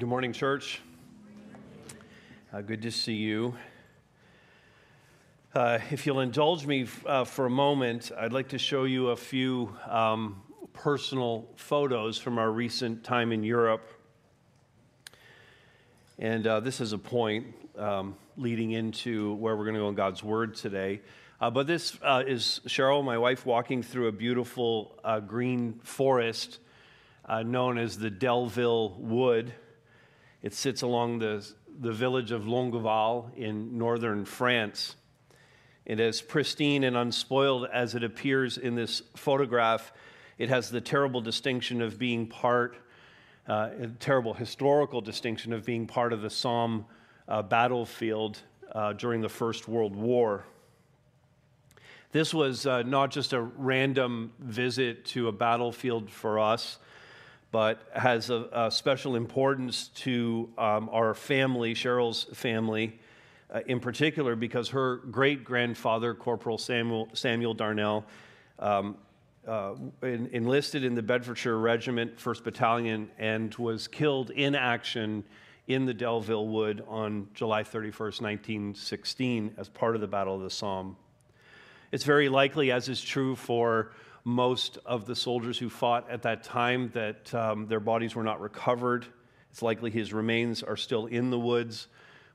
Good morning, church. Uh, good to see you. Uh, if you'll indulge me uh, for a moment, I'd like to show you a few um, personal photos from our recent time in Europe. And uh, this is a point um, leading into where we're going to go in God's Word today. Uh, but this uh, is Cheryl, my wife, walking through a beautiful green forest known as the Delville Wood. It sits along the, the village of Longueval in northern France. And as pristine and unspoiled as it appears in this photograph, it has the terrible distinction of being part, uh, a terrible historical distinction of being part of the Somme uh, battlefield uh, during the First World War. This was uh, not just a random visit to a battlefield for us but has a, a special importance to um, our family, Cheryl's family, uh, in particular, because her great grandfather, Corporal Samuel, Samuel Darnell, um, uh, enlisted in the Bedfordshire Regiment, 1st Battalion, and was killed in action in the Delville Wood on July 31st, 1916, as part of the Battle of the Somme. It's very likely, as is true for most of the soldiers who fought at that time that um, their bodies were not recovered. It's likely his remains are still in the woods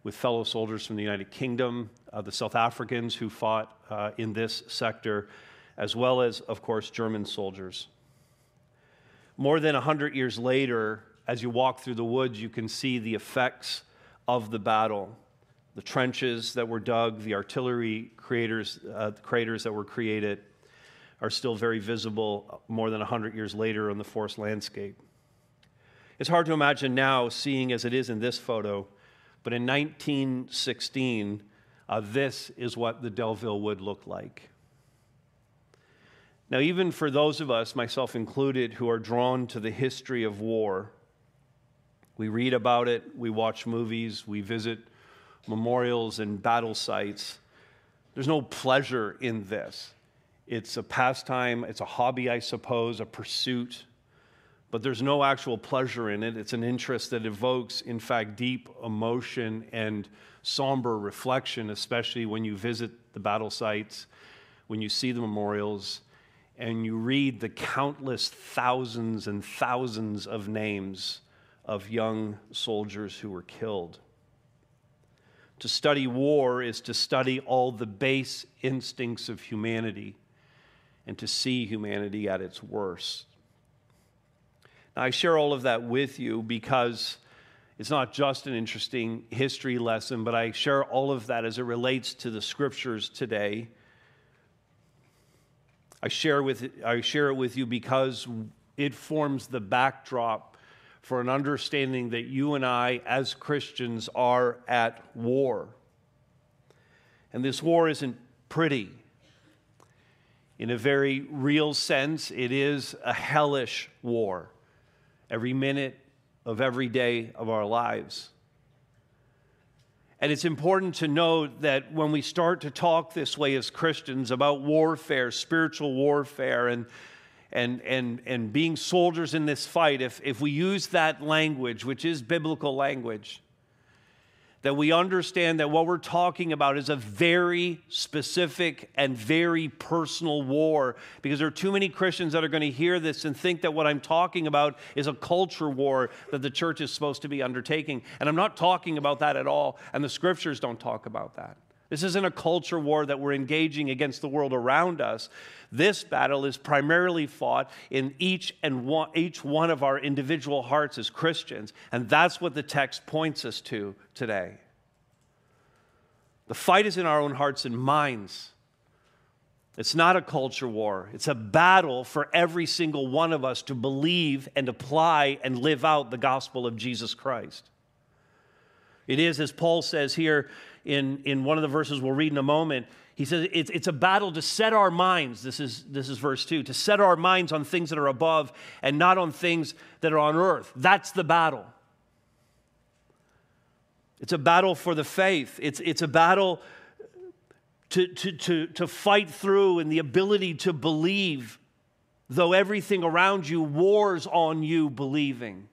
with fellow soldiers from the United Kingdom, uh, the South Africans who fought uh, in this sector, as well as, of course, German soldiers. More than 100 years later, as you walk through the woods, you can see the effects of the battle the trenches that were dug, the artillery uh, craters that were created are still very visible more than 100 years later on the forest landscape. It's hard to imagine now, seeing as it is in this photo, but in 1916, uh, this is what the Delville Wood looked like. Now, even for those of us, myself included, who are drawn to the history of war, we read about it, we watch movies, we visit memorials and battle sites. There's no pleasure in this. It's a pastime, it's a hobby, I suppose, a pursuit, but there's no actual pleasure in it. It's an interest that evokes, in fact, deep emotion and somber reflection, especially when you visit the battle sites, when you see the memorials, and you read the countless thousands and thousands of names of young soldiers who were killed. To study war is to study all the base instincts of humanity and to see humanity at its worst. Now, I share all of that with you because it's not just an interesting history lesson, but I share all of that as it relates to the scriptures today. I share, with, I share it with you because it forms the backdrop for an understanding that you and I, as Christians, are at war. And this war isn't pretty. In a very real sense, it is a hellish war every minute of every day of our lives. And it's important to note that when we start to talk this way as Christians about warfare, spiritual warfare, and, and, and, and being soldiers in this fight, if, if we use that language, which is biblical language, that we understand that what we're talking about is a very specific and very personal war because there are too many Christians that are going to hear this and think that what I'm talking about is a culture war that the church is supposed to be undertaking. And I'm not talking about that at all, and the scriptures don't talk about that. This isn't a culture war that we're engaging against the world around us. This battle is primarily fought in each and one, each one of our individual hearts as Christians, and that's what the text points us to today. The fight is in our own hearts and minds. It's not a culture war. It's a battle for every single one of us to believe and apply and live out the gospel of Jesus Christ. It is, as Paul says here in, in one of the verses we'll read in a moment, he says it's, it's a battle to set our minds, this is, this is verse 2, to set our minds on things that are above and not on things that are on earth. That's the battle. It's a battle for the faith. It's, it's a battle to, to, to, to fight through and the ability to believe, though everything around you wars on you believing.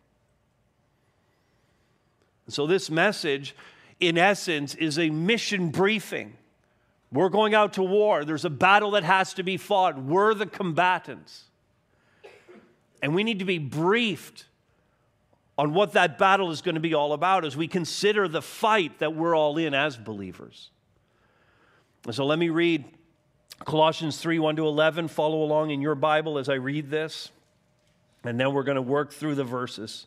So, this message, in essence, is a mission briefing. We're going out to war. There's a battle that has to be fought. We're the combatants. And we need to be briefed on what that battle is going to be all about as we consider the fight that we're all in as believers. And so let me read Colossians 3 1 to 11. Follow along in your Bible as I read this. And then we're going to work through the verses.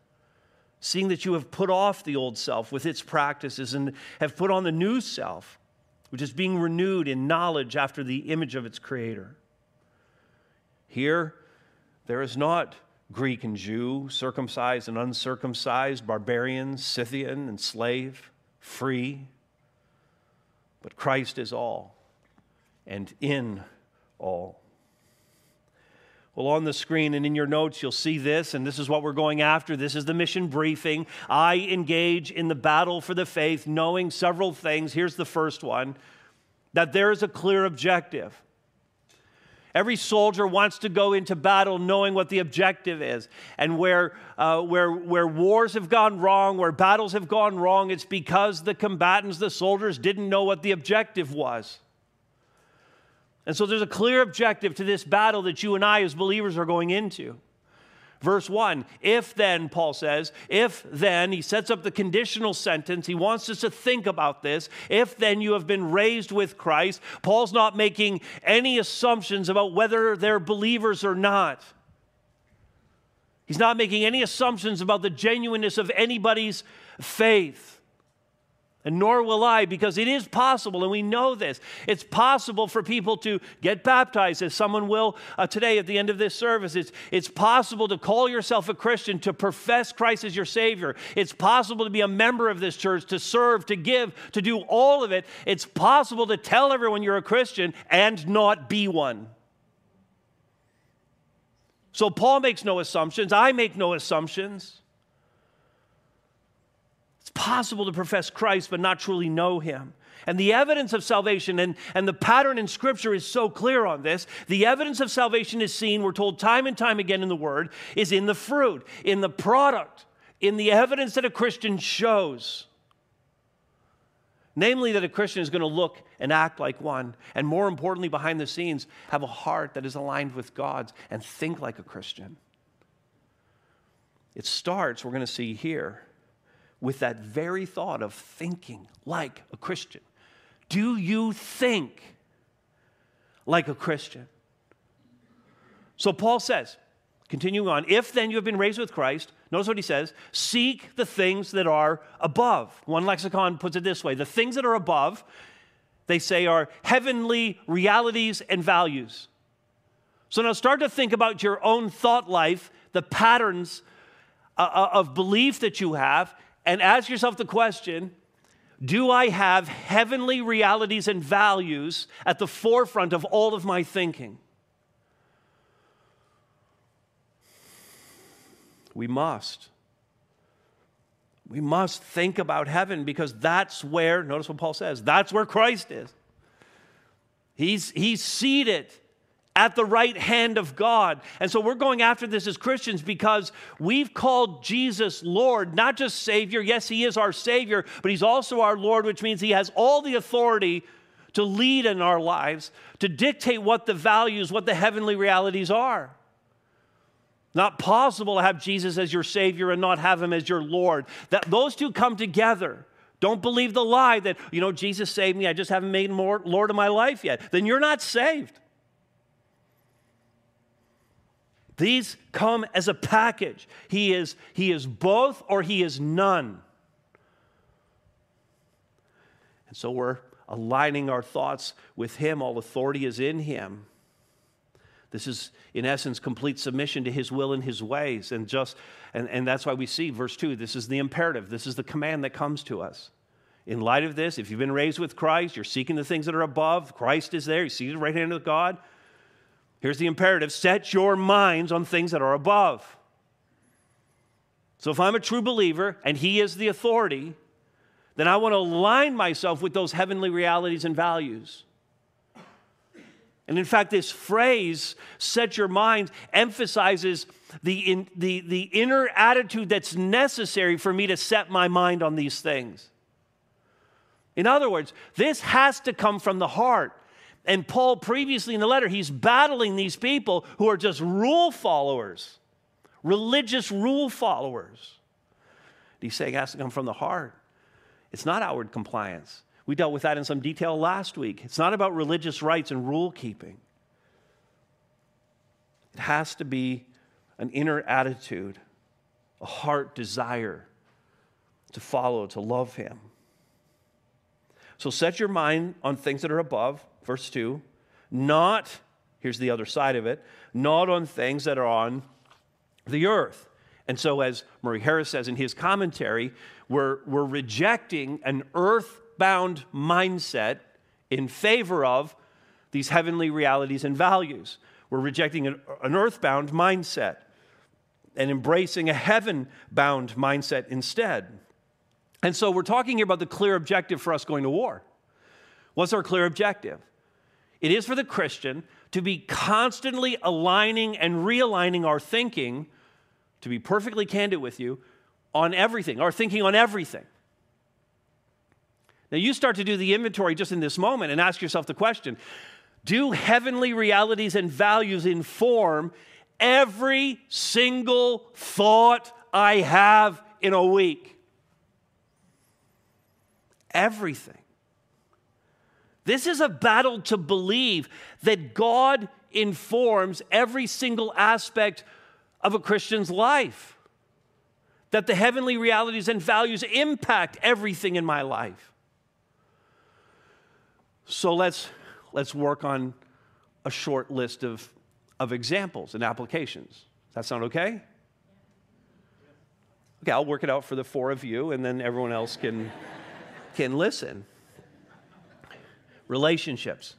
seeing that you have put off the old self with its practices and have put on the new self, which is being renewed in knowledge after the image of its creator. Here, there is not Greek and Jew, circumcised and uncircumcised, barbarian, Scythian and slave, free. But Christ is all and in all. Well, on the screen and in your notes, you'll see this, and this is what we're going after. This is the mission briefing. I engage in the battle for the faith, knowing several things. Here's the first one that there is a clear objective. Every soldier wants to go into battle knowing what the objective is. And where, uh, where, where wars have gone wrong, where battles have gone wrong, it's because the combatants, the soldiers, didn't know what the objective was. And so there's a clear objective to this battle that you and I, as believers, are going into. Verse 1 If then, Paul says, if then, he sets up the conditional sentence. He wants us to think about this. If then you have been raised with Christ, Paul's not making any assumptions about whether they're believers or not. He's not making any assumptions about the genuineness of anybody's faith and nor will I, because it is possible, and we know this. It's possible for people to get baptized, as someone will uh, today at the end of this service. It's, it's possible to call yourself a Christian, to profess Christ as your Savior. It's possible to be a member of this church, to serve, to give, to do all of it. It's possible to tell everyone you're a Christian and not be one. So Paul makes no assumptions. I make no assumptions possible to profess Christ but not truly know him. And the evidence of salvation, and, and the pattern in Scripture is so clear on this. The evidence of salvation is seen, we're told time and time again in the Word, is in the fruit, in the product, in the evidence that a Christian shows. Namely, that a Christian is going to look and act like one, and more importantly, behind the scenes, have a heart that is aligned with God's and think like a Christian. It starts, we're going to see here, with that very thought of thinking like a Christian. Do you think like a Christian? So Paul says, continuing on, if then you have been raised with Christ, notice what he says seek the things that are above. One lexicon puts it this way the things that are above, they say, are heavenly realities and values. So now start to think about your own thought life, the patterns uh, uh, of belief that you have, and ask yourself the question do I have heavenly realities and values at the forefront of all of my thinking? We must. We must think about heaven because that's where, notice what Paul says, that's where Christ is. He's, he's seated at the right hand of God. And so we're going after this as Christians because we've called Jesus Lord, not just Savior. Yes, He is our Savior, but He's also our Lord, which means He has all the authority to lead in our lives, to dictate what the values, what the heavenly realities are. Not possible to have Jesus as your Savior and not have Him as your Lord. That those two come together Don't believe the lie that, you know, Jesus saved me, I just haven't made him Lord of my life yet. Then you're not saved. These come as a package. He is, he is both or he is none. And so we're aligning our thoughts with him. All authority is in him. This is, in essence, complete submission to his will and his ways. And just and, and that's why we see verse 2, this is the imperative, this is the command that comes to us. In light of this, if you've been raised with Christ, you're seeking the things that are above, Christ is there, you're the right hand of God. Here's the imperative set your minds on things that are above. So if I'm a true believer and He is the authority, then I want to align myself with those heavenly realities and values. And in fact, this phrase, set your mind, emphasizes the, in, the, the inner attitude that's necessary for me to set my mind on these things. In other words, this has to come from the heart. And Paul, previously in the letter, he's battling these people who are just rule followers, religious rule followers. He's saying it has to come from the heart. It's not outward compliance. We dealt with that in some detail last week. It's not about religious rites and rule keeping, it has to be an inner attitude, a heart desire to follow, to love Him. So set your mind on things that are above, verse 2, not, here's the other side of it, not on things that are on the earth. And so, as Murray Harris says in his commentary, we're, we're rejecting an earthbound mindset in favor of these heavenly realities and values. We're rejecting an, an earthbound mindset and embracing a heaven bound mindset instead. And so we're talking here about the clear objective for us going to war. What's our clear objective? It is for the Christian to be constantly aligning and realigning our thinking, to be perfectly candid with you, on everything, our thinking on everything. Now, you start to do the inventory just in this moment and ask yourself the question Do heavenly realities and values inform every single thought I have in a week? Everything. This is a battle to believe that God informs every single aspect of a Christian's life, that the heavenly realities and values impact everything in my life. So let's, let's work on a short list of, of examples and applications. Does that sound okay? Okay, I'll work it out for the four of you, and then everyone else can, can listen. Relationships.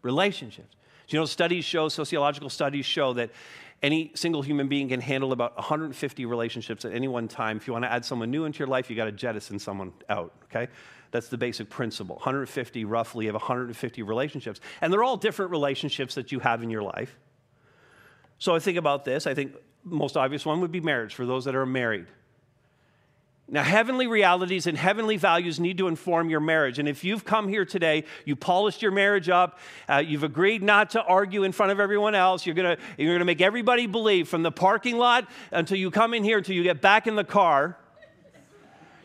Relationships. You know, studies show, sociological studies show that any single human being can handle about 150 relationships at any one time. If you want to add someone new into your life, you got to jettison someone out, okay? That's the basic principle. 150, roughly, have 150 relationships. And they're all different relationships that you have in your life. So I think about this. I think most obvious one would be marriage for those that are married. Now, heavenly realities and heavenly values need to inform your marriage. And if you've come here today, you polished your marriage up, uh, you've agreed not to argue in front of everyone else, you're gonna, you're gonna make everybody believe from the parking lot until you come in here, until you get back in the car.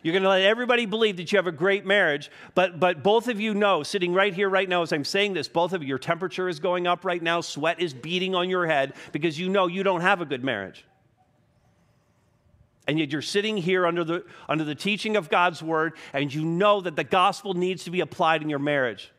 You're going to let everybody believe that you have a great marriage, but, but both of you know, sitting right here, right now, as I'm saying this, both of you, your temperature is going up right now, sweat is beating on your head because you know you don't have a good marriage. And yet you're sitting here under the, under the teaching of God's word, and you know that the gospel needs to be applied in your marriage.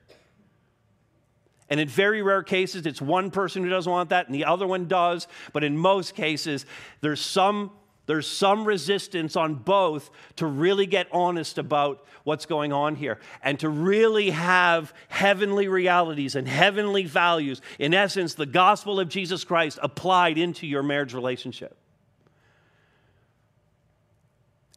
And in very rare cases, it's one person who doesn't want that and the other one does. But in most cases, there's some, there's some resistance on both to really get honest about what's going on here and to really have heavenly realities and heavenly values. In essence, the gospel of Jesus Christ applied into your marriage relationship.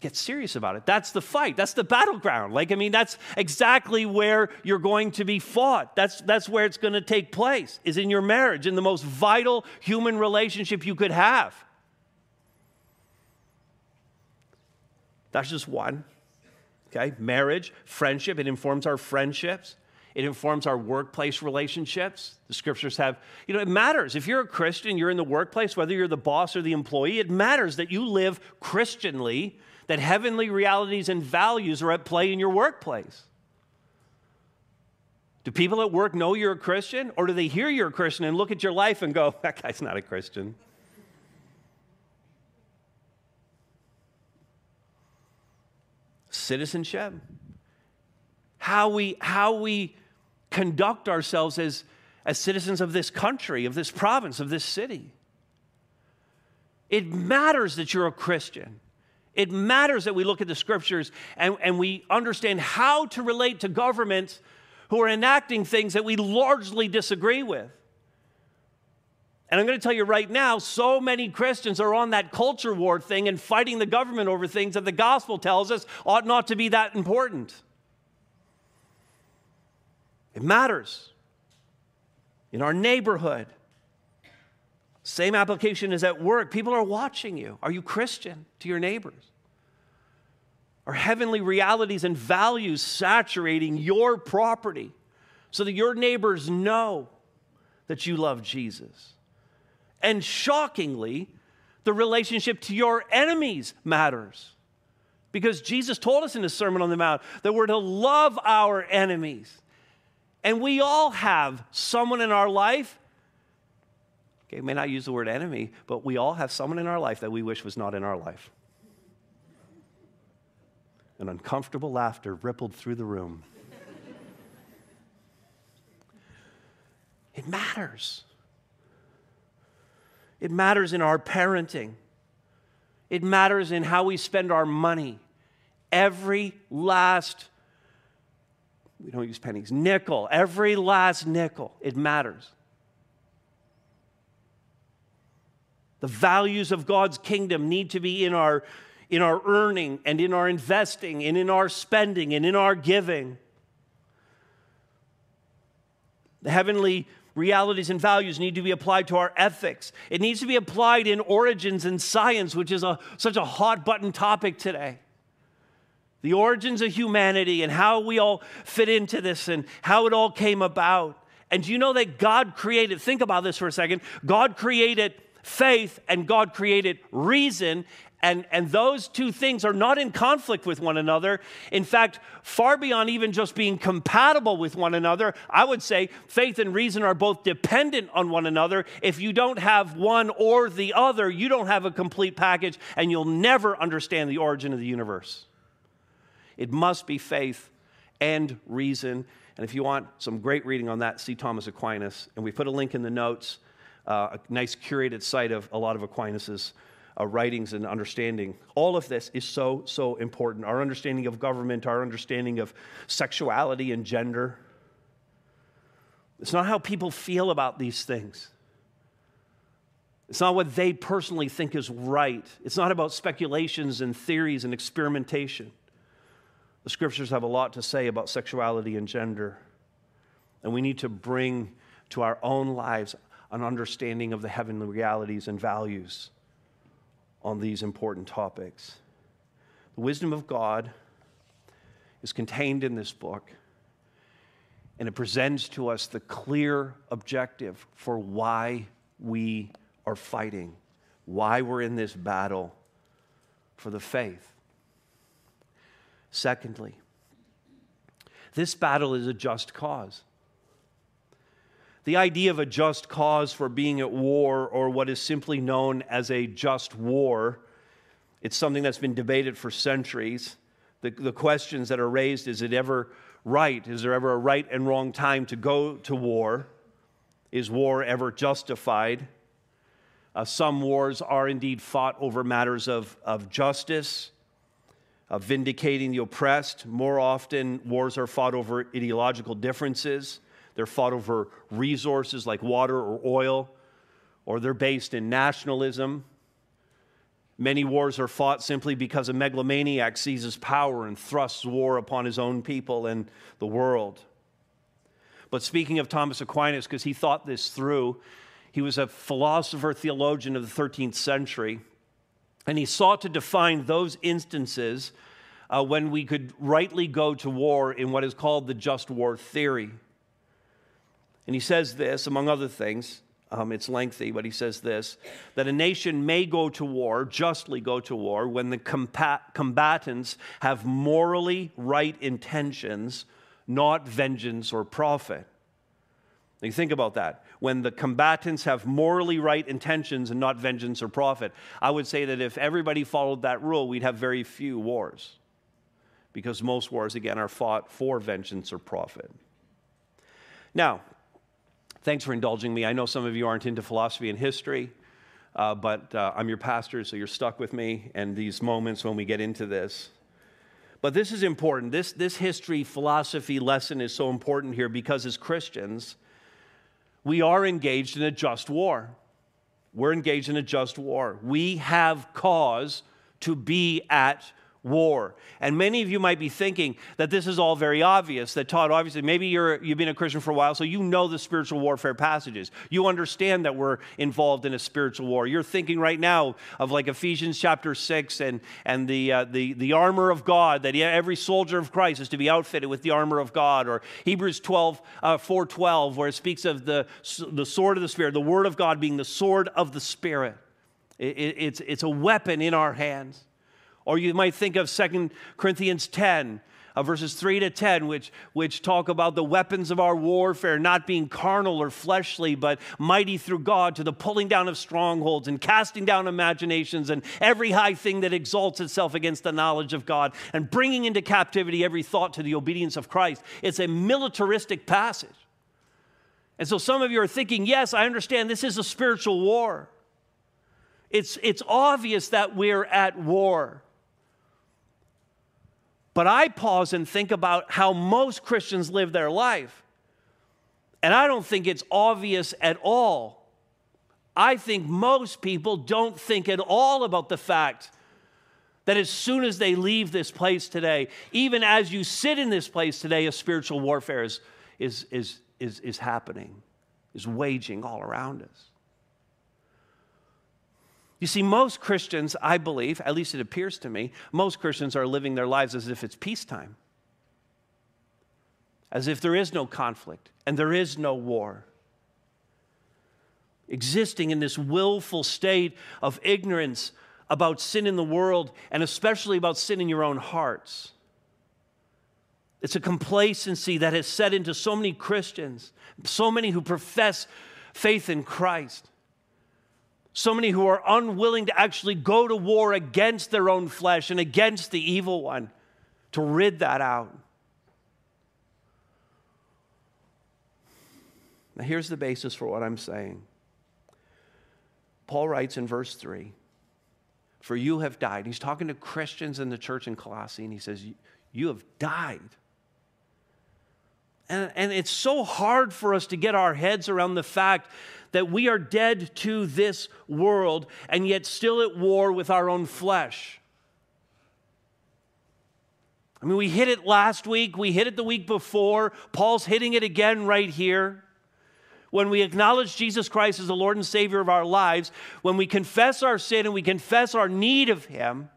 Get serious about it. That's the fight. That's the battleground. Like, I mean, that's exactly where you're going to be fought. That's, that's where it's going to take place, is in your marriage, in the most vital human relationship you could have. That's just one. Okay? Marriage, friendship, it informs our friendships. It informs our workplace relationships. The scriptures have, you know, it matters. If you're a Christian, you're in the workplace, whether you're the boss or the employee, it matters that you live Christianly that heavenly realities and values are at play in your workplace? Do people at work know you're a Christian, or do they hear you're a Christian and look at your life and go, that guy's not a Christian? Citizenship. How we, how we conduct ourselves as, as citizens of this country, of this province, of this city. It matters that you're a Christian. It matters that we look at the scriptures and, and we understand how to relate to governments who are enacting things that we largely disagree with. And I'm going to tell you right now, so many Christians are on that culture war thing and fighting the government over things that the gospel tells us ought not to be that important. It matters. In our neighborhood, same application is at work. People are watching you. Are you Christian to your neighbors? Are heavenly realities and values saturating your property so that your neighbors know that you love Jesus? And shockingly, the relationship to your enemies matters. Because Jesus told us in the Sermon on the Mount that we're to love our enemies. And we all have someone in our life, okay, may not use the word enemy, but we all have someone in our life that we wish was not in our life. An uncomfortable laughter rippled through the room. it matters. It matters in our parenting. It matters in how we spend our money. Every last, we don't use pennies, nickel, every last nickel, it matters. The values of God's kingdom need to be in our in our earning and in our investing and in our spending and in our giving. The heavenly realities and values need to be applied to our ethics. It needs to be applied in origins and science, which is a, such a hot button topic today. The origins of humanity and how we all fit into this and how it all came about. And do you know that God created, think about this for a second, God created faith and God created reason, and, and those two things are not in conflict with one another. In fact, far beyond even just being compatible with one another, I would say faith and reason are both dependent on one another. If you don't have one or the other, you don't have a complete package and you'll never understand the origin of the universe. It must be faith and reason. And if you want some great reading on that, see Thomas Aquinas. And we put a link in the notes, uh, a nice curated site of a lot of Aquinas's uh, writings and understanding. All of this is so, so important. Our understanding of government, our understanding of sexuality and gender. It's not how people feel about these things. It's not what they personally think is right. It's not about speculations and theories and experimentation. The scriptures have a lot to say about sexuality and gender. And we need to bring to our own lives an understanding of the heavenly realities and values on these important topics. The wisdom of God is contained in this book, and it presents to us the clear objective for why we are fighting, why we're in this battle for the faith. Secondly, this battle is a just cause. The idea of a just cause for being at war, or what is simply known as a just war, it's something that's been debated for centuries. The, the questions that are raised is it ever right? Is there ever a right and wrong time to go to war? Is war ever justified? Uh, some wars are indeed fought over matters of, of justice, of vindicating the oppressed. More often, wars are fought over ideological differences. They're fought over resources like water or oil, or they're based in nationalism. Many wars are fought simply because a megalomaniac seizes power and thrusts war upon his own people and the world. But speaking of Thomas Aquinas, because he thought this through, he was a philosopher, theologian of the 13th century, and he sought to define those instances uh, when we could rightly go to war in what is called the just war theory. And he says this, among other things Um, it's lengthy, but he says this that a nation may go to war, justly go to war, when the combat- combatants have morally right intentions, not vengeance or profit. Now you think about that. When the combatants have morally right intentions and not vengeance or profit, I would say that if everybody followed that rule, we'd have very few wars. Because most wars, again, are fought for vengeance or profit. Now, thanks for indulging me. I know some of you aren't into philosophy and history, uh, but uh, I'm your pastor, so you're stuck with me and these moments when we get into this. But this is important. This, this history philosophy lesson is so important here because as Christians, we are engaged in a just war. We're engaged in a just war. We have cause to be at war. And many of you might be thinking that this is all very obvious, that Todd, obviously, maybe you're, you've been a Christian for a while, so you know the spiritual warfare passages. You understand that we're involved in a spiritual war. You're thinking right now of like Ephesians chapter 6 and, and the, uh, the, the armor of God, that every soldier of Christ is to be outfitted with the armor of God, or Hebrews 12, uh, 4.12, where it speaks of the, the sword of the Spirit, the word of God being the sword of the Spirit. It, it, it's, it's a weapon in our hands. Or you might think of 2 Corinthians 10, uh, verses 3 to 10, which, which talk about the weapons of our warfare not being carnal or fleshly, but mighty through God to the pulling down of strongholds and casting down imaginations and every high thing that exalts itself against the knowledge of God and bringing into captivity every thought to the obedience of Christ. It's a militaristic passage. And so some of you are thinking, yes, I understand this is a spiritual war. It's, it's obvious that we're at war. But I pause and think about how most Christians live their life. And I don't think it's obvious at all. I think most people don't think at all about the fact that as soon as they leave this place today, even as you sit in this place today, a spiritual warfare is, is, is, is, is happening, is waging all around us. You see, most Christians, I believe, at least it appears to me, most Christians are living their lives as if it's peacetime, as if there is no conflict and there is no war. Existing in this willful state of ignorance about sin in the world and especially about sin in your own hearts. It's a complacency that has set into so many Christians, so many who profess faith in Christ. So many who are unwilling to actually go to war against their own flesh and against the evil one to rid that out. Now, here's the basis for what I'm saying. Paul writes in verse 3 For you have died. He's talking to Christians in the church in Colossae, and he says, You have died. And, and it's so hard for us to get our heads around the fact that we are dead to this world and yet still at war with our own flesh. I mean, we hit it last week, we hit it the week before. Paul's hitting it again right here. When we acknowledge Jesus Christ as the Lord and Savior of our lives, when we confess our sin and we confess our need of Him,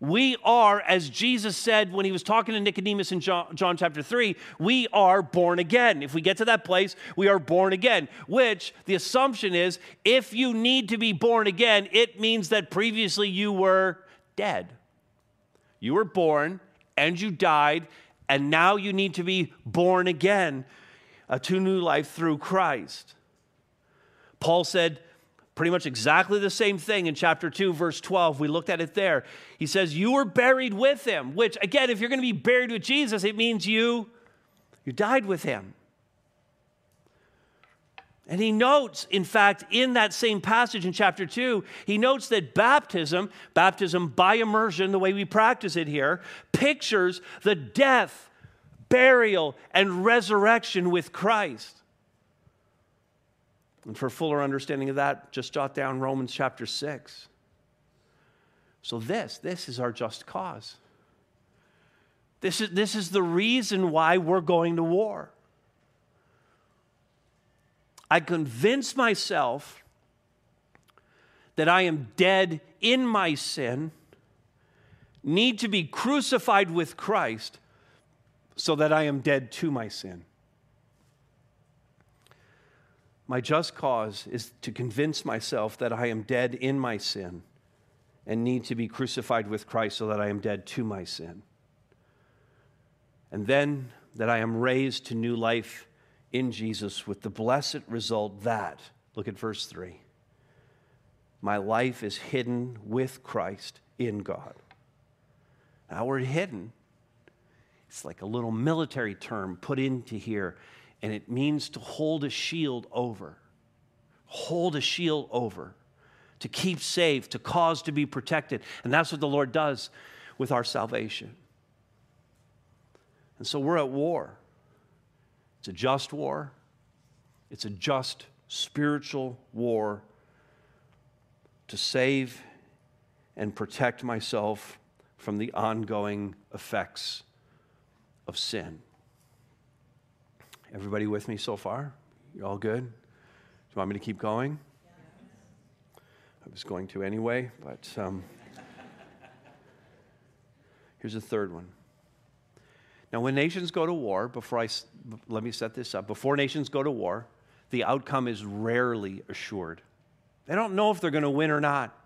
we are, as Jesus said when he was talking to Nicodemus in John, John, chapter 3, we are born again. If we get to that place, we are born again, which the assumption is if you need to be born again, it means that previously you were dead. You were born and you died, and now you need to be born again uh, to new life through Christ. Paul said, pretty much exactly the same thing in chapter 2, verse 12. We looked at it there. He says, You were buried with him, which, again, if you're going to be buried with Jesus, it means you, you died with him. And he notes, in fact, in that same passage in chapter 2, he notes that baptism, baptism by immersion, the way we practice it here, pictures the death, burial, and resurrection with Christ. And for fuller understanding of that, just jot down Romans chapter 6. So, this, this is our just cause. This is, this is the reason why we're going to war. I convince myself that I am dead in my sin, need to be crucified with Christ so that I am dead to my sin. My just cause is to convince myself that I am dead in my sin and need to be crucified with Christ so that I am dead to my sin. And then that I am raised to new life in Jesus with the blessed result that, look at verse 3, my life is hidden with Christ in God. Now, word hidden, it's like a little military term put into here, and it means to hold a shield over. Hold a shield over to keep safe, to cause to be protected. And that's what the Lord does with our salvation. And so we're at war. It's a just war, it's a just spiritual war to save and protect myself from the ongoing effects of sin. Everybody with me so far? You all good? Do you want me to keep going? I was going to anyway, but um, here's a third one. Now, when nations go to war, before I let me set this up, before nations go to war, the outcome is rarely assured. They don't know if they're going to win or not.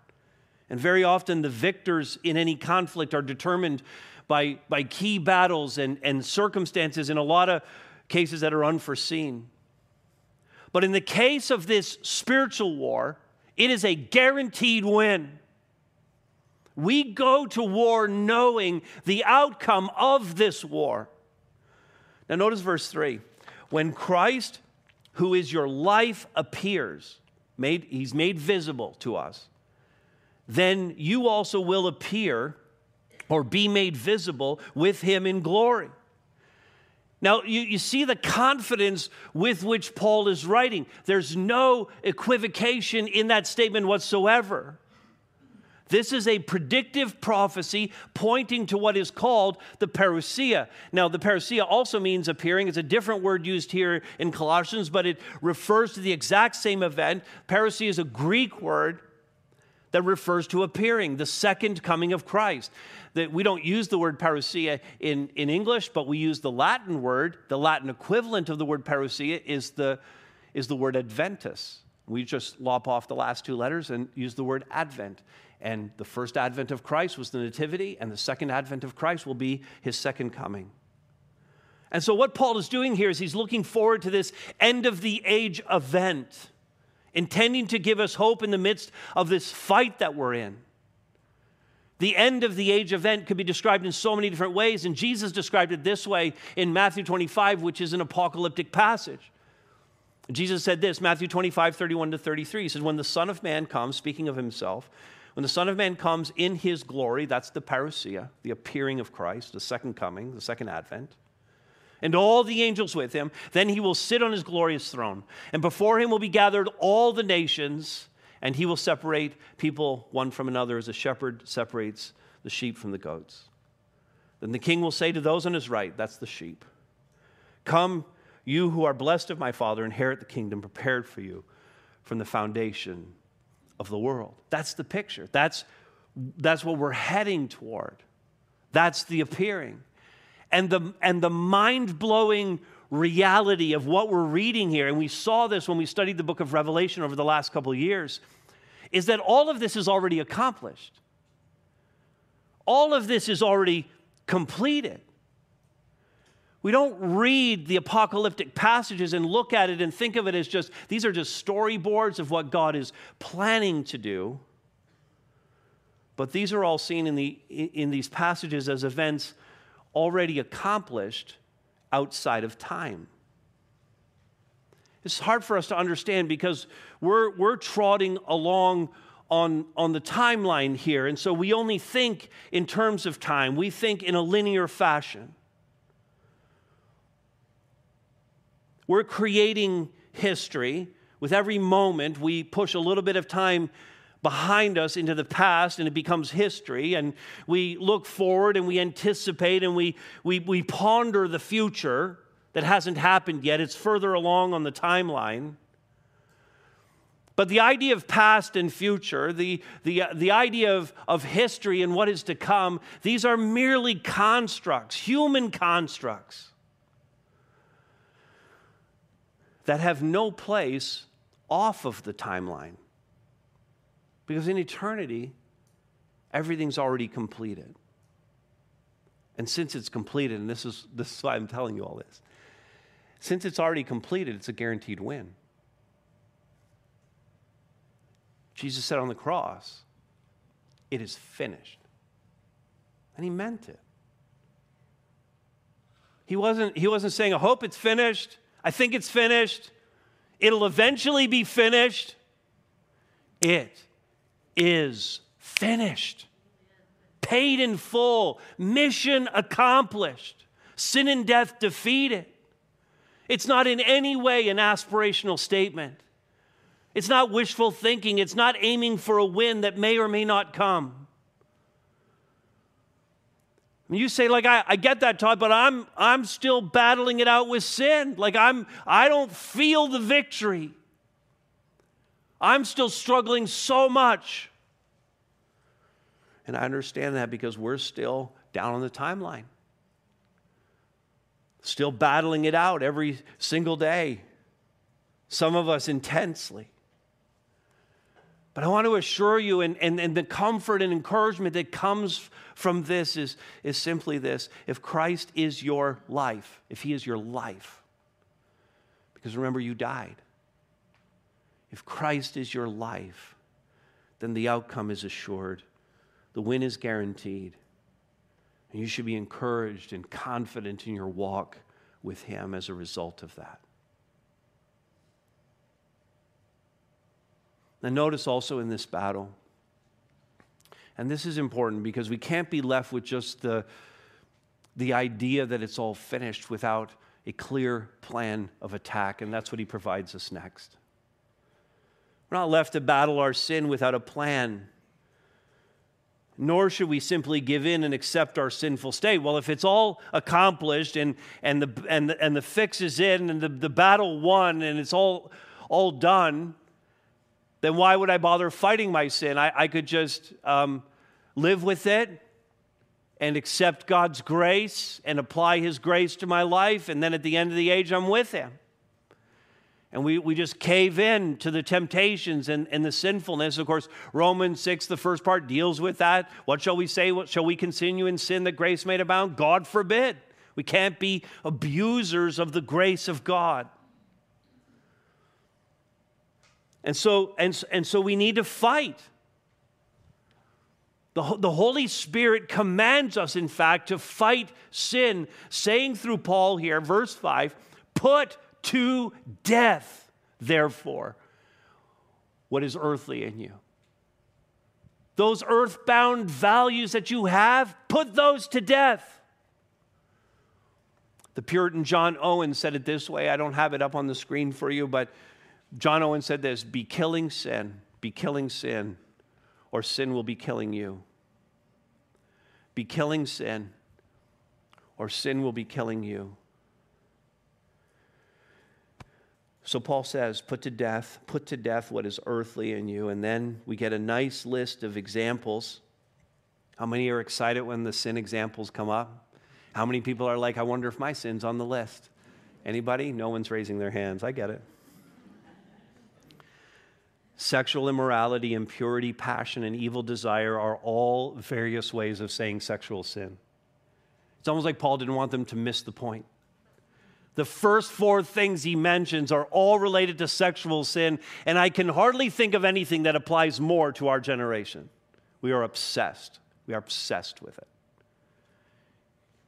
And very often, the victors in any conflict are determined by, by key battles and, and circumstances in a lot of cases that are unforeseen. But in the case of this spiritual war, it is a guaranteed win. We go to war knowing the outcome of this war. Now, notice verse 3. When Christ, who is your life, appears, made, he's made visible to us, then you also will appear or be made visible with him in glory. Now, you, you see the confidence with which Paul is writing. There's no equivocation in that statement whatsoever. This is a predictive prophecy pointing to what is called the parousia. Now, the parousia also means appearing. It's a different word used here in Colossians, but it refers to the exact same event. Parousia is a Greek word that refers to appearing, the second coming of Christ. That we don't use the word parousia in, in English, but we use the Latin word. The Latin equivalent of the word parousia is the, is the word adventus. We just lop off the last two letters and use the word advent. And the first advent of Christ was the Nativity, and the second advent of Christ will be his second coming. And so, what Paul is doing here is he's looking forward to this end of the age event, intending to give us hope in the midst of this fight that we're in. The end of the age event could be described in so many different ways, and Jesus described it this way in Matthew 25, which is an apocalyptic passage. Jesus said this, Matthew 25, 31 to 33. He says, When the Son of Man comes, speaking of himself, when the Son of Man comes in his glory, that's the parousia, the appearing of Christ, the second coming, the second advent, and all the angels with him, then he will sit on his glorious throne. And before him will be gathered all the nations, and he will separate people one from another as a shepherd separates the sheep from the goats. Then the king will say to those on his right, that's the sheep, Come, you who are blessed of my Father, inherit the kingdom prepared for you from the foundation of the world. That's the picture. That's, that's what we're heading toward. That's the appearing. And the, and the mind blowing reality of what we're reading here, and we saw this when we studied the book of Revelation over the last couple of years, is that all of this is already accomplished. All of this is already completed. We don't read the apocalyptic passages and look at it and think of it as just, these are just storyboards of what God is planning to do. But these are all seen in, the, in these passages as events already accomplished outside of time. It's hard for us to understand because we're, we're trotting along on, on the timeline here. And so we only think in terms of time, we think in a linear fashion. We're creating history. With every moment, we push a little bit of time behind us into the past and it becomes history. And we look forward and we anticipate and we, we, we ponder the future that hasn't happened yet. It's further along on the timeline. But the idea of past and future, the, the, uh, the idea of, of history and what is to come, these are merely constructs, human constructs. that have no place off of the timeline. Because in eternity, everything's already completed. And since it's completed, and this is, this is why I'm telling you all this, since it's already completed, it's a guaranteed win. Jesus said on the cross, It is finished. And he meant it. He wasn't, he wasn't saying, I hope it's finished. I think it's finished. It'll eventually be finished. It is finished. Paid in full. Mission accomplished. Sin and death defeated. It's not in any way an aspirational statement. It's not wishful thinking. It's not aiming for a win that may or may not come. You say, like, I, I get that, Todd, but I'm I'm still battling it out with sin. Like I'm I don't feel the victory. I'm still struggling so much. And I understand that because we're still down on the timeline. Still battling it out every single day. Some of us intensely. But I want to assure you, and, and, and the comfort and encouragement that comes from this is, is simply this if Christ is your life, if He is your life, because remember, you died. If Christ is your life, then the outcome is assured, the win is guaranteed. And you should be encouraged and confident in your walk with Him as a result of that. Now, notice also in this battle, and this is important because we can't be left with just the, the idea that it's all finished without a clear plan of attack, and that's what he provides us next. We're not left to battle our sin without a plan. Nor should we simply give in and accept our sinful state. Well, if it's all accomplished and, and, the, and, the, and the fix is in and the, the battle won and it's all, all done, then why would I bother fighting my sin? I, I could just um, live with it and accept God's grace and apply His grace to my life, and then at the end of the age, I'm with Him. And we, we just cave in to the temptations and, and the sinfulness. Of course, Romans 6, the first part, deals with that. What shall we say? What shall we continue in sin that grace may abound? God forbid. We can't be abusers of the grace of God. And so, and, and so we need to fight. The, the Holy Spirit commands us, in fact, to fight sin, saying through Paul here, verse 5 put to death, therefore, what is earthly in you. Those earthbound values that you have, put those to death. The Puritan John Owen said it this way. I don't have it up on the screen for you, but John Owen said this be killing sin, be killing sin, or sin will be killing you. Be killing sin, or sin will be killing you. So Paul says, put to death, put to death what is earthly in you. And then we get a nice list of examples. How many are excited when the sin examples come up? How many people are like, I wonder if my sin's on the list? Anybody? No one's raising their hands. I get it. Sexual immorality, impurity, passion, and evil desire are all various ways of saying sexual sin. It's almost like Paul didn't want them to miss the point. The first four things he mentions are all related to sexual sin, and I can hardly think of anything that applies more to our generation. We are obsessed. We are obsessed with it.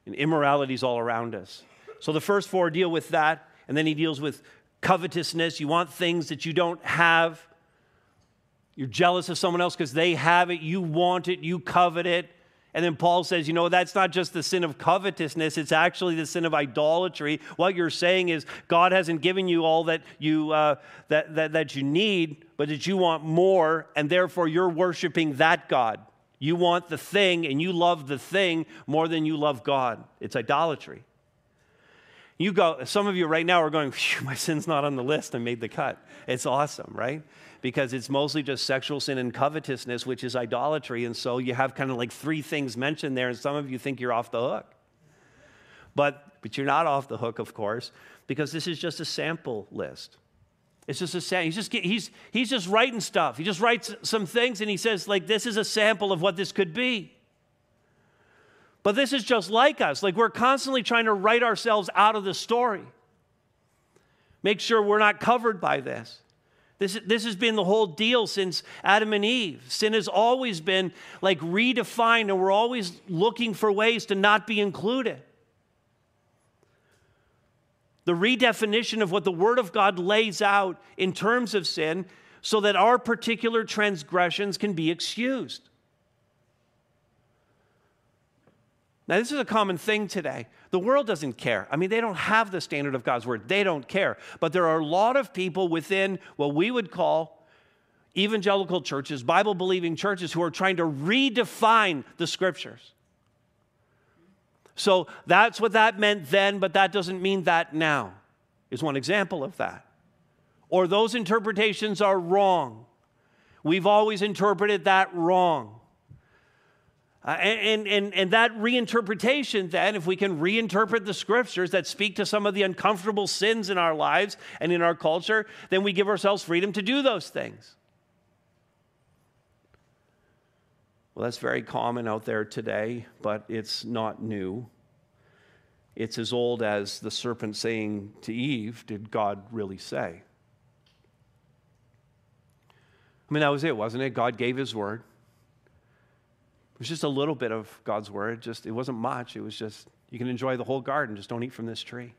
And immorality is all around us. So the first four deal with that, and then he deals with covetousness. You want things that you don't have. You're jealous of someone else because they have it, you want it, you covet it. And then Paul says, you know, that's not just the sin of covetousness, it's actually the sin of idolatry. What you're saying is God hasn't given you all that you, uh, that, that, that you need, but that you want more, and therefore you're worshiping that God. You want the thing, and you love the thing more than you love God. It's idolatry. You go, some of you right now are going, my sin's not on the list. I made the cut. It's awesome, right? Because it's mostly just sexual sin and covetousness, which is idolatry. And so you have kind of like three things mentioned there, and some of you think you're off the hook. But, but you're not off the hook, of course, because this is just a sample list. It's just a sample. He's just, he's, he's just writing stuff. He just writes some things and he says, like, this is a sample of what this could be. But this is just like us. Like, we're constantly trying to write ourselves out of the story. Make sure we're not covered by this. This, this has been the whole deal since Adam and Eve. Sin has always been like redefined, and we're always looking for ways to not be included the redefinition of what the Word of God lays out in terms of sin so that our particular transgressions can be excused. Now, this is a common thing today. The world doesn't care. I mean, they don't have the standard of God's Word, they don't care. But there are a lot of people within what we would call evangelical churches, Bible believing churches, who are trying to redefine the Scriptures. So that's what that meant then, but that doesn't mean that now, is one example of that. Or those interpretations are wrong. We've always interpreted that wrong. Uh, and, and, and that reinterpretation, then, if we can reinterpret the scriptures that speak to some of the uncomfortable sins in our lives and in our culture, then we give ourselves freedom to do those things. Well, that's very common out there today, but it's not new. It's as old as the serpent saying to Eve, Did God really say? I mean, that was it, wasn't it? God gave his word. Was just a little bit of God's word. Just it wasn't much. It was just you can enjoy the whole garden, just don't eat from this tree.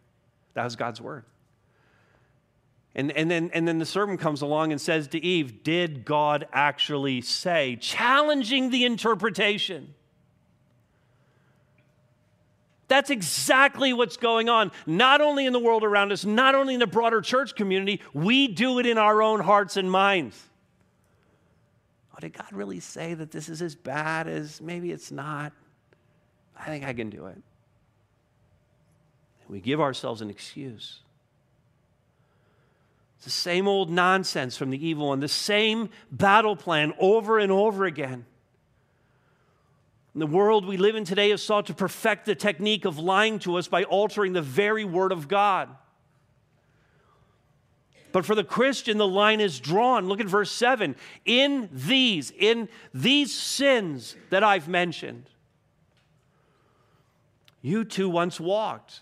That was God's word. And, and, then, and then the servant comes along and says to Eve, Did God actually say? Challenging the interpretation. That's exactly what's going on, not only in the world around us, not only in the broader church community, we do it in our own hearts and minds. Oh, did God really say that this is as bad as maybe it's not? I think I can do it. We give ourselves an excuse. It's the same old nonsense from the evil one, the same battle plan over and over again. And the world we live in today has sought to perfect the technique of lying to us by altering the very word of God. But for the Christian, the line is drawn. Look at verse 7. In these, in these sins that I've mentioned, you too once walked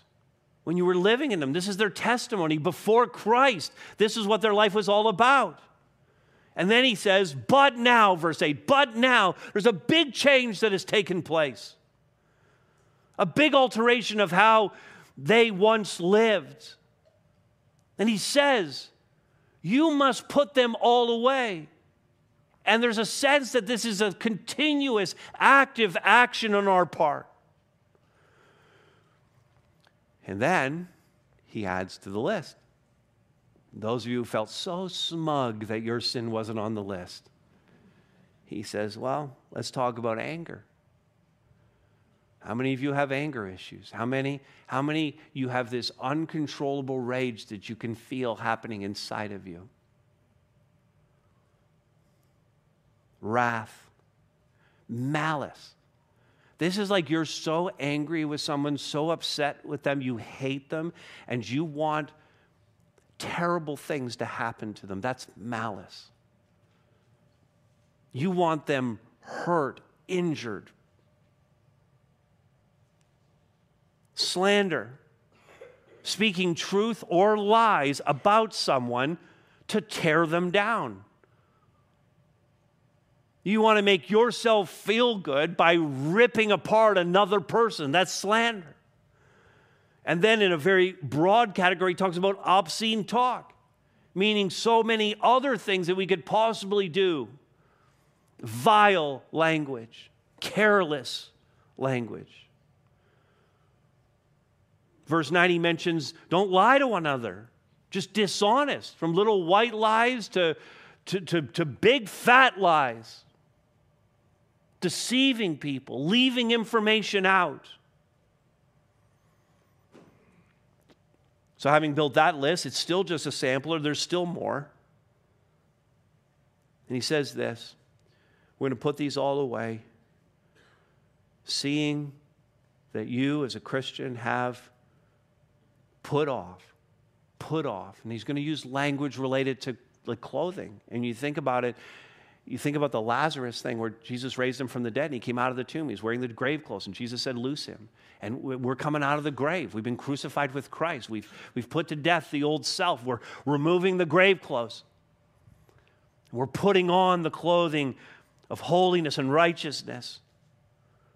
when you were living in them. This is their testimony before Christ. This is what their life was all about. And then he says, But now, verse 8, but now, there's a big change that has taken place. A big alteration of how they once lived. And he says, You must put them all away. And there's a sense that this is a continuous, active action on our part. And then he adds to the list those of you who felt so smug that your sin wasn't on the list, he says, Well, let's talk about anger. How many of you have anger issues? How many, how many you have this uncontrollable rage that you can feel happening inside of you? Wrath, malice. This is like you're so angry with someone, so upset with them, you hate them, and you want terrible things to happen to them. That's malice. You want them hurt, injured. Slander, speaking truth or lies about someone to tear them down. You want to make yourself feel good by ripping apart another person. That's slander. And then, in a very broad category, talks about obscene talk, meaning so many other things that we could possibly do vile language, careless language. Verse 9, he mentions don't lie to one another, just dishonest, from little white lies to, to, to, to big fat lies, deceiving people, leaving information out. So, having built that list, it's still just a sampler, there's still more. And he says this We're going to put these all away, seeing that you as a Christian have put off, put off. And he's going to use language related to like clothing. And you think about it, you think about the Lazarus thing where Jesus raised him from the dead and he came out of the tomb. He's wearing the grave clothes, and Jesus said, Loose him. And we're coming out of the grave. We've been crucified with Christ. We've, we've put to death the old self. We're removing the grave clothes. We're putting on the clothing of holiness and righteousness.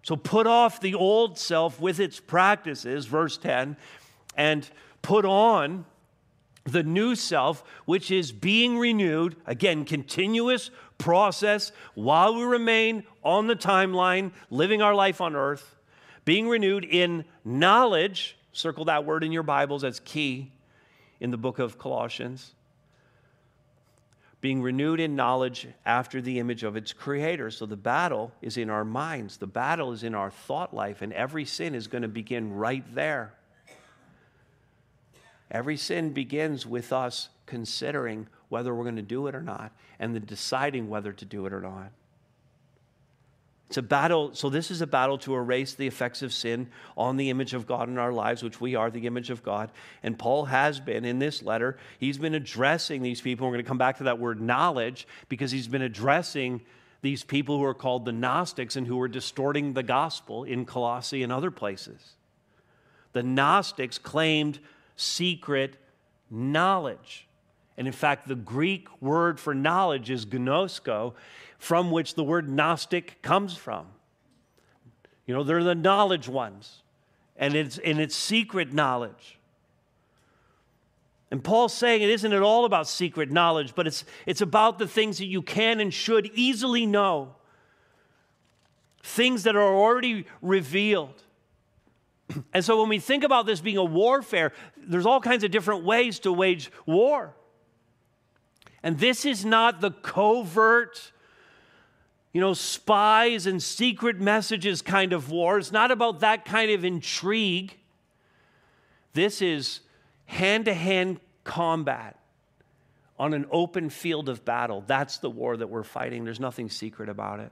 So put off the old self with its practices, verse 10, and put on the new self, which is being renewed. Again, continuous process while we remain on the timeline, living our life on earth, being renewed in knowledge. Circle that word in your Bibles, that's key in the book of Colossians. Being renewed in knowledge after the image of its creator. So the battle is in our minds, the battle is in our thought life, and every sin is going to begin right there. Every sin begins with us considering whether we're going to do it or not and then deciding whether to do it or not. It's a battle. So, this is a battle to erase the effects of sin on the image of God in our lives, which we are the image of God. And Paul has been in this letter, he's been addressing these people. We're going to come back to that word knowledge because he's been addressing these people who are called the Gnostics and who are distorting the gospel in Colossae and other places. The Gnostics claimed secret knowledge. And in fact, the Greek word for knowledge is gnosko, from which the word Gnostic comes from. You know, they're the knowledge ones, and it's, and it's secret knowledge. And Paul's saying it isn't at all about secret knowledge, but it's, it's about the things that you can and should easily know, things that are already revealed. And so when we think about this being a warfare, there's all kinds of different ways to wage war. And this is not the covert, you know, spies and secret messages kind of war. It's not about that kind of intrigue. This is hand to hand combat on an open field of battle. That's the war that we're fighting. There's nothing secret about it.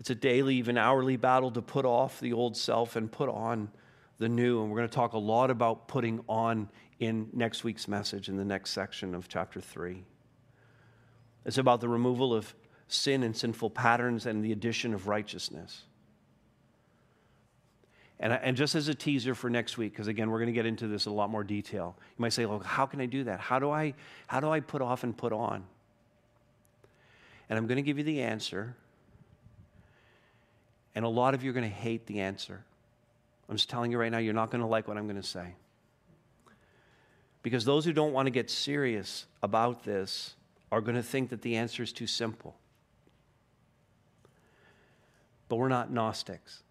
It's a daily, even hourly battle to put off the old self and put on the new. And we're going to talk a lot about putting on in next week's message in the next section of chapter 3. It's about the removal of sin and sinful patterns and the addition of righteousness. And, and just as a teaser for next week, because again, we're going to get into this in a lot more detail. You might say, well, how can I do that? How do I, how do I put off and put on? And I'm going to give you the answer. And a lot of you are going to hate the answer. I'm just telling you right now, you're not going to like what I'm going to say. Because those who don't want to get serious about this are going to think that the answer is too simple. But we're not Gnostics,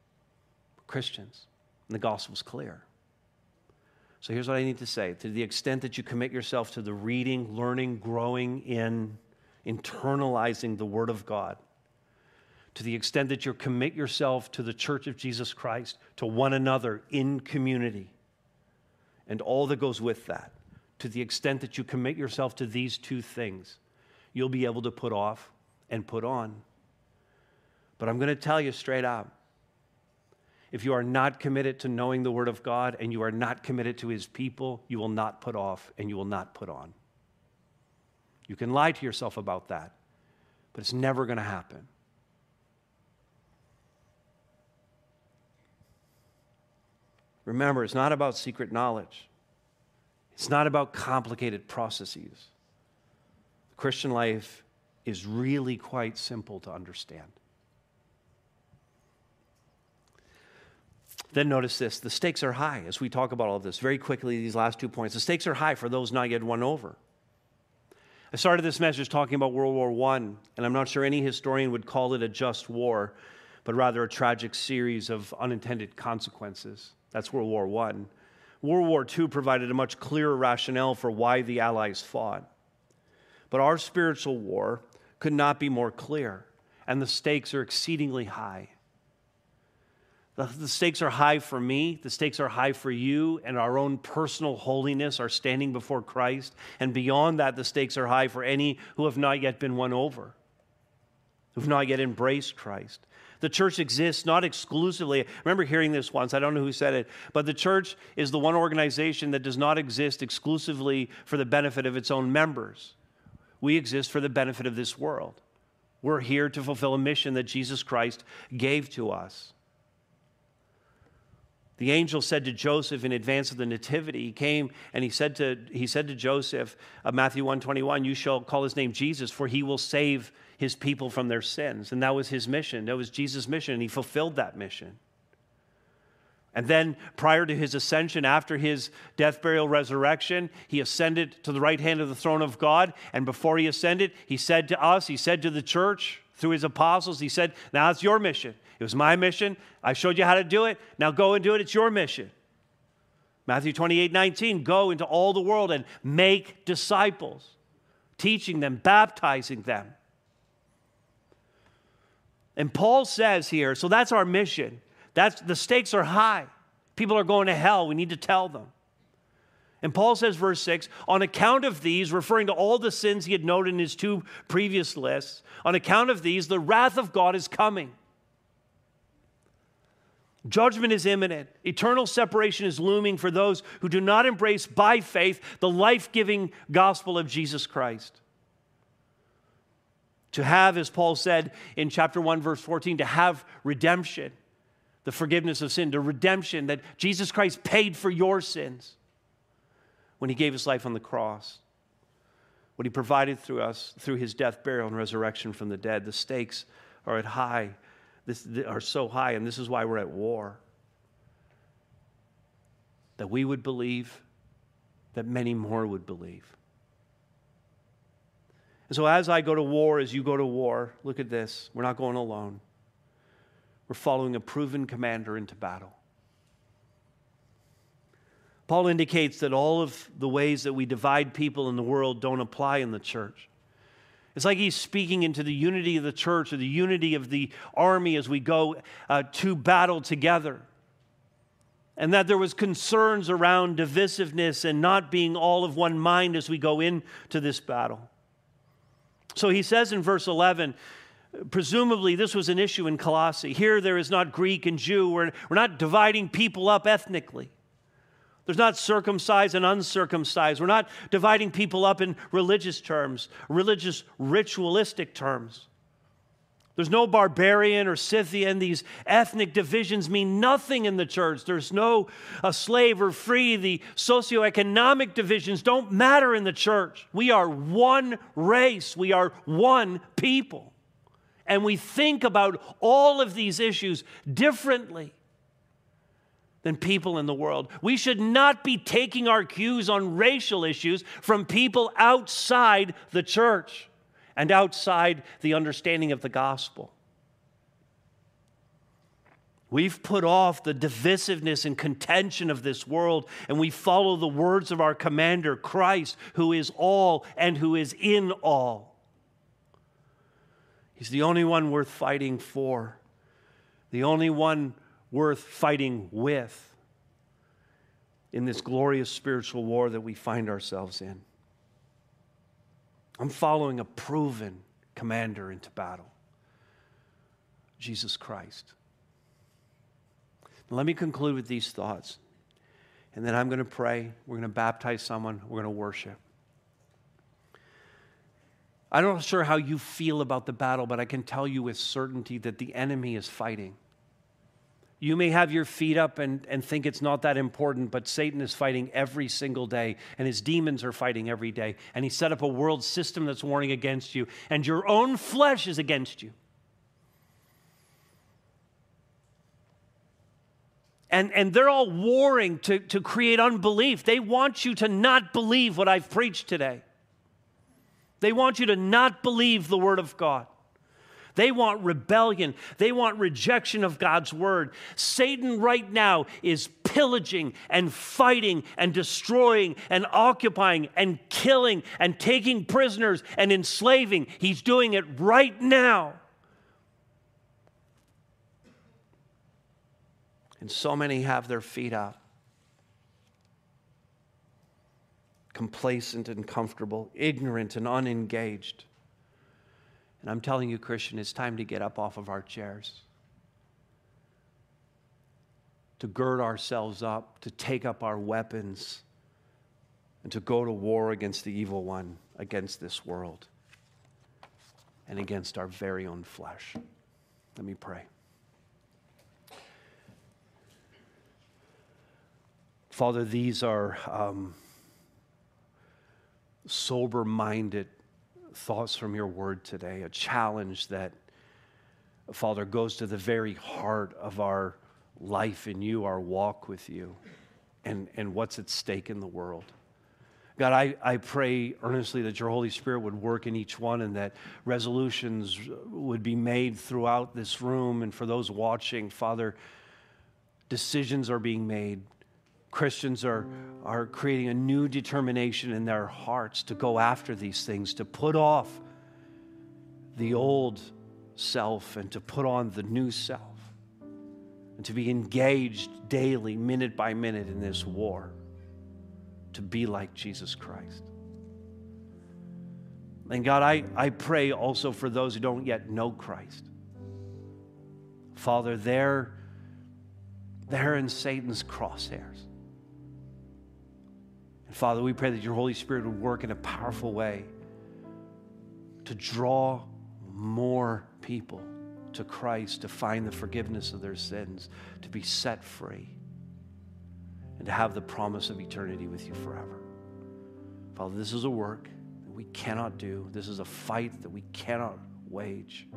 we're Christians, and the gospel's clear. So here's what I need to say to the extent that you commit yourself to the reading, learning, growing in, internalizing the Word of God, to the extent that you commit yourself to the church of Jesus Christ, to one another in community, and all that goes with that, to the extent that you commit yourself to these two things, you'll be able to put off and put on. But I'm going to tell you straight out if you are not committed to knowing the Word of God and you are not committed to His people, you will not put off and you will not put on. You can lie to yourself about that, but it's never going to happen. Remember, it's not about secret knowledge. It's not about complicated processes. The Christian life is really quite simple to understand. Then notice this the stakes are high as we talk about all of this. Very quickly, these last two points. The stakes are high for those not yet won over. I started this message talking about World War I, and I'm not sure any historian would call it a just war, but rather a tragic series of unintended consequences. That's World War I. World War II provided a much clearer rationale for why the Allies fought. But our spiritual war could not be more clear, and the stakes are exceedingly high. The, the, stakes are high for me, the stakes are high for you, and our own personal holiness, our standing before Christ. And beyond that, the stakes are high for any who have not yet been won over, who've not yet embraced Christ. The church exists not exclusively. I remember hearing this once, I don't know who said it, but the church is the one organization that does not exist exclusively for the benefit of its own members. We exist for the benefit of this world. We're here to fulfill a mission that Jesus Christ gave to us. The angel said to Joseph in advance of the nativity, he came and he said to, he said to Joseph, Matthew 121, you shall call his name Jesus, for he will save his people from their sins. And that was his mission. That was Jesus' mission, and he fulfilled that mission. And then, prior to his ascension, after his death, burial, resurrection, he ascended to the right hand of the throne of God. And before he ascended, he said to us, he said to the church through his apostles, he said, Now it's your mission. It was my mission. I showed you how to do it. Now go and do it. It's your mission. Matthew 28 19, go into all the world and make disciples, teaching them, baptizing them. And Paul says here, so that's our mission. That's, the stakes are high. People are going to hell. We need to tell them. And Paul says, verse 6, on account of these, referring to all the sins he had noted in his two previous lists, on account of these, the wrath of God is coming. Judgment is imminent. Eternal separation is looming for those who do not embrace by faith the life giving gospel of Jesus Christ. To have, as Paul said in chapter 1, verse 14, to have redemption the forgiveness of sin, the redemption that Jesus Christ paid for your sins when he gave his life on the cross. What he provided through us through his death, burial, and resurrection from the dead. The stakes are at high, this, are so high, and this is why we're at war. That we would believe, that many more would believe. And so, as I go to war, as you go to war, look at this. We're not going alone. We're following a proven commander into battle. Paul indicates that all of the ways that we divide people in the world don't apply in the church. It's like he's speaking into the unity of the church or the unity of the army as we go uh, to battle together. And that there was concerns around divisiveness and not being all of one mind as we go into this battle. So he says in verse 11, Presumably, this was an issue in Colossae. Here, there is not Greek and Jew. We're, we're not dividing people up ethnically. There's not circumcised and uncircumcised. We're not dividing people up in religious terms, religious, ritualistic terms. There's no barbarian or Scythian. These ethnic divisions mean nothing in the church. There's no a slave or free. The socioeconomic divisions don't matter in the church. We are one race, we are one people and we think about all of these issues differently than people in the world. We should not be taking our cues on racial issues from people outside the church and outside the understanding of the gospel. We've put off the divisiveness and contention of this world, and we follow the words of our commander, Christ, who is all and who is in all. He's the only one worth fighting for, the only one worth fighting with in this glorious spiritual war that we find ourselves in. I'm following a proven commander into battle Jesus Christ. Let me conclude with these thoughts. And then I'm going to pray. We're going to baptize someone. We're going to worship. I'm not sure how you feel about the battle, but I can tell you with certainty that the enemy is fighting. You may have your feet up and, and think it's not that important, but Satan is fighting every single day, and his demons are fighting every day. And he set up a world system that's warring against you, and your own flesh is against you. And, and they're all warring to, to create unbelief. They want you to not believe what I've preached today. They want you to not believe the Word of God. They want rebellion. They want rejection of God's word. Satan right now is pillaging and fighting and destroying and occupying and killing and taking prisoners and enslaving. He's doing it right now. And so many have their feet up. complacent and comfortable, ignorant and unengaged. And I'm telling you, Christian, it's time to get up off of our chairs. to gird ourselves up, to take up our weapons, and to go to war against the evil one, against this world, and against our very own flesh. Let me pray. Father, these are um, sober minded thoughts from your word today, a challenge that, Father, goes to the very heart of our life in you, our walk with you, and, and what's at stake in the world. God, I, I pray earnestly that your Holy Spirit would work in each one and that resolutions would be made throughout this room and for those watching. Father, decisions are being made. Christians are, are creating a new determination in their hearts to go after these things, to put off the old self and to put on the new self, and to be engaged daily, minute by minute, in this war to be like Jesus Christ. And God, I, I pray also for those who don't yet know Christ. Father, they're, they're in Satan's crosshairs. Father, we pray that your Holy Spirit would work in a powerful way to draw more people to Christ, to find the forgiveness of their sins, to be set free and to have the promise of eternity with you forever. Father, this is a work that we cannot do. This is a fight that we cannot wage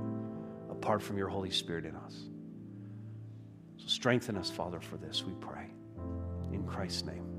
apart from your Holy Spirit in us. So strengthen us, Father, for this, we pray. In Christ's name.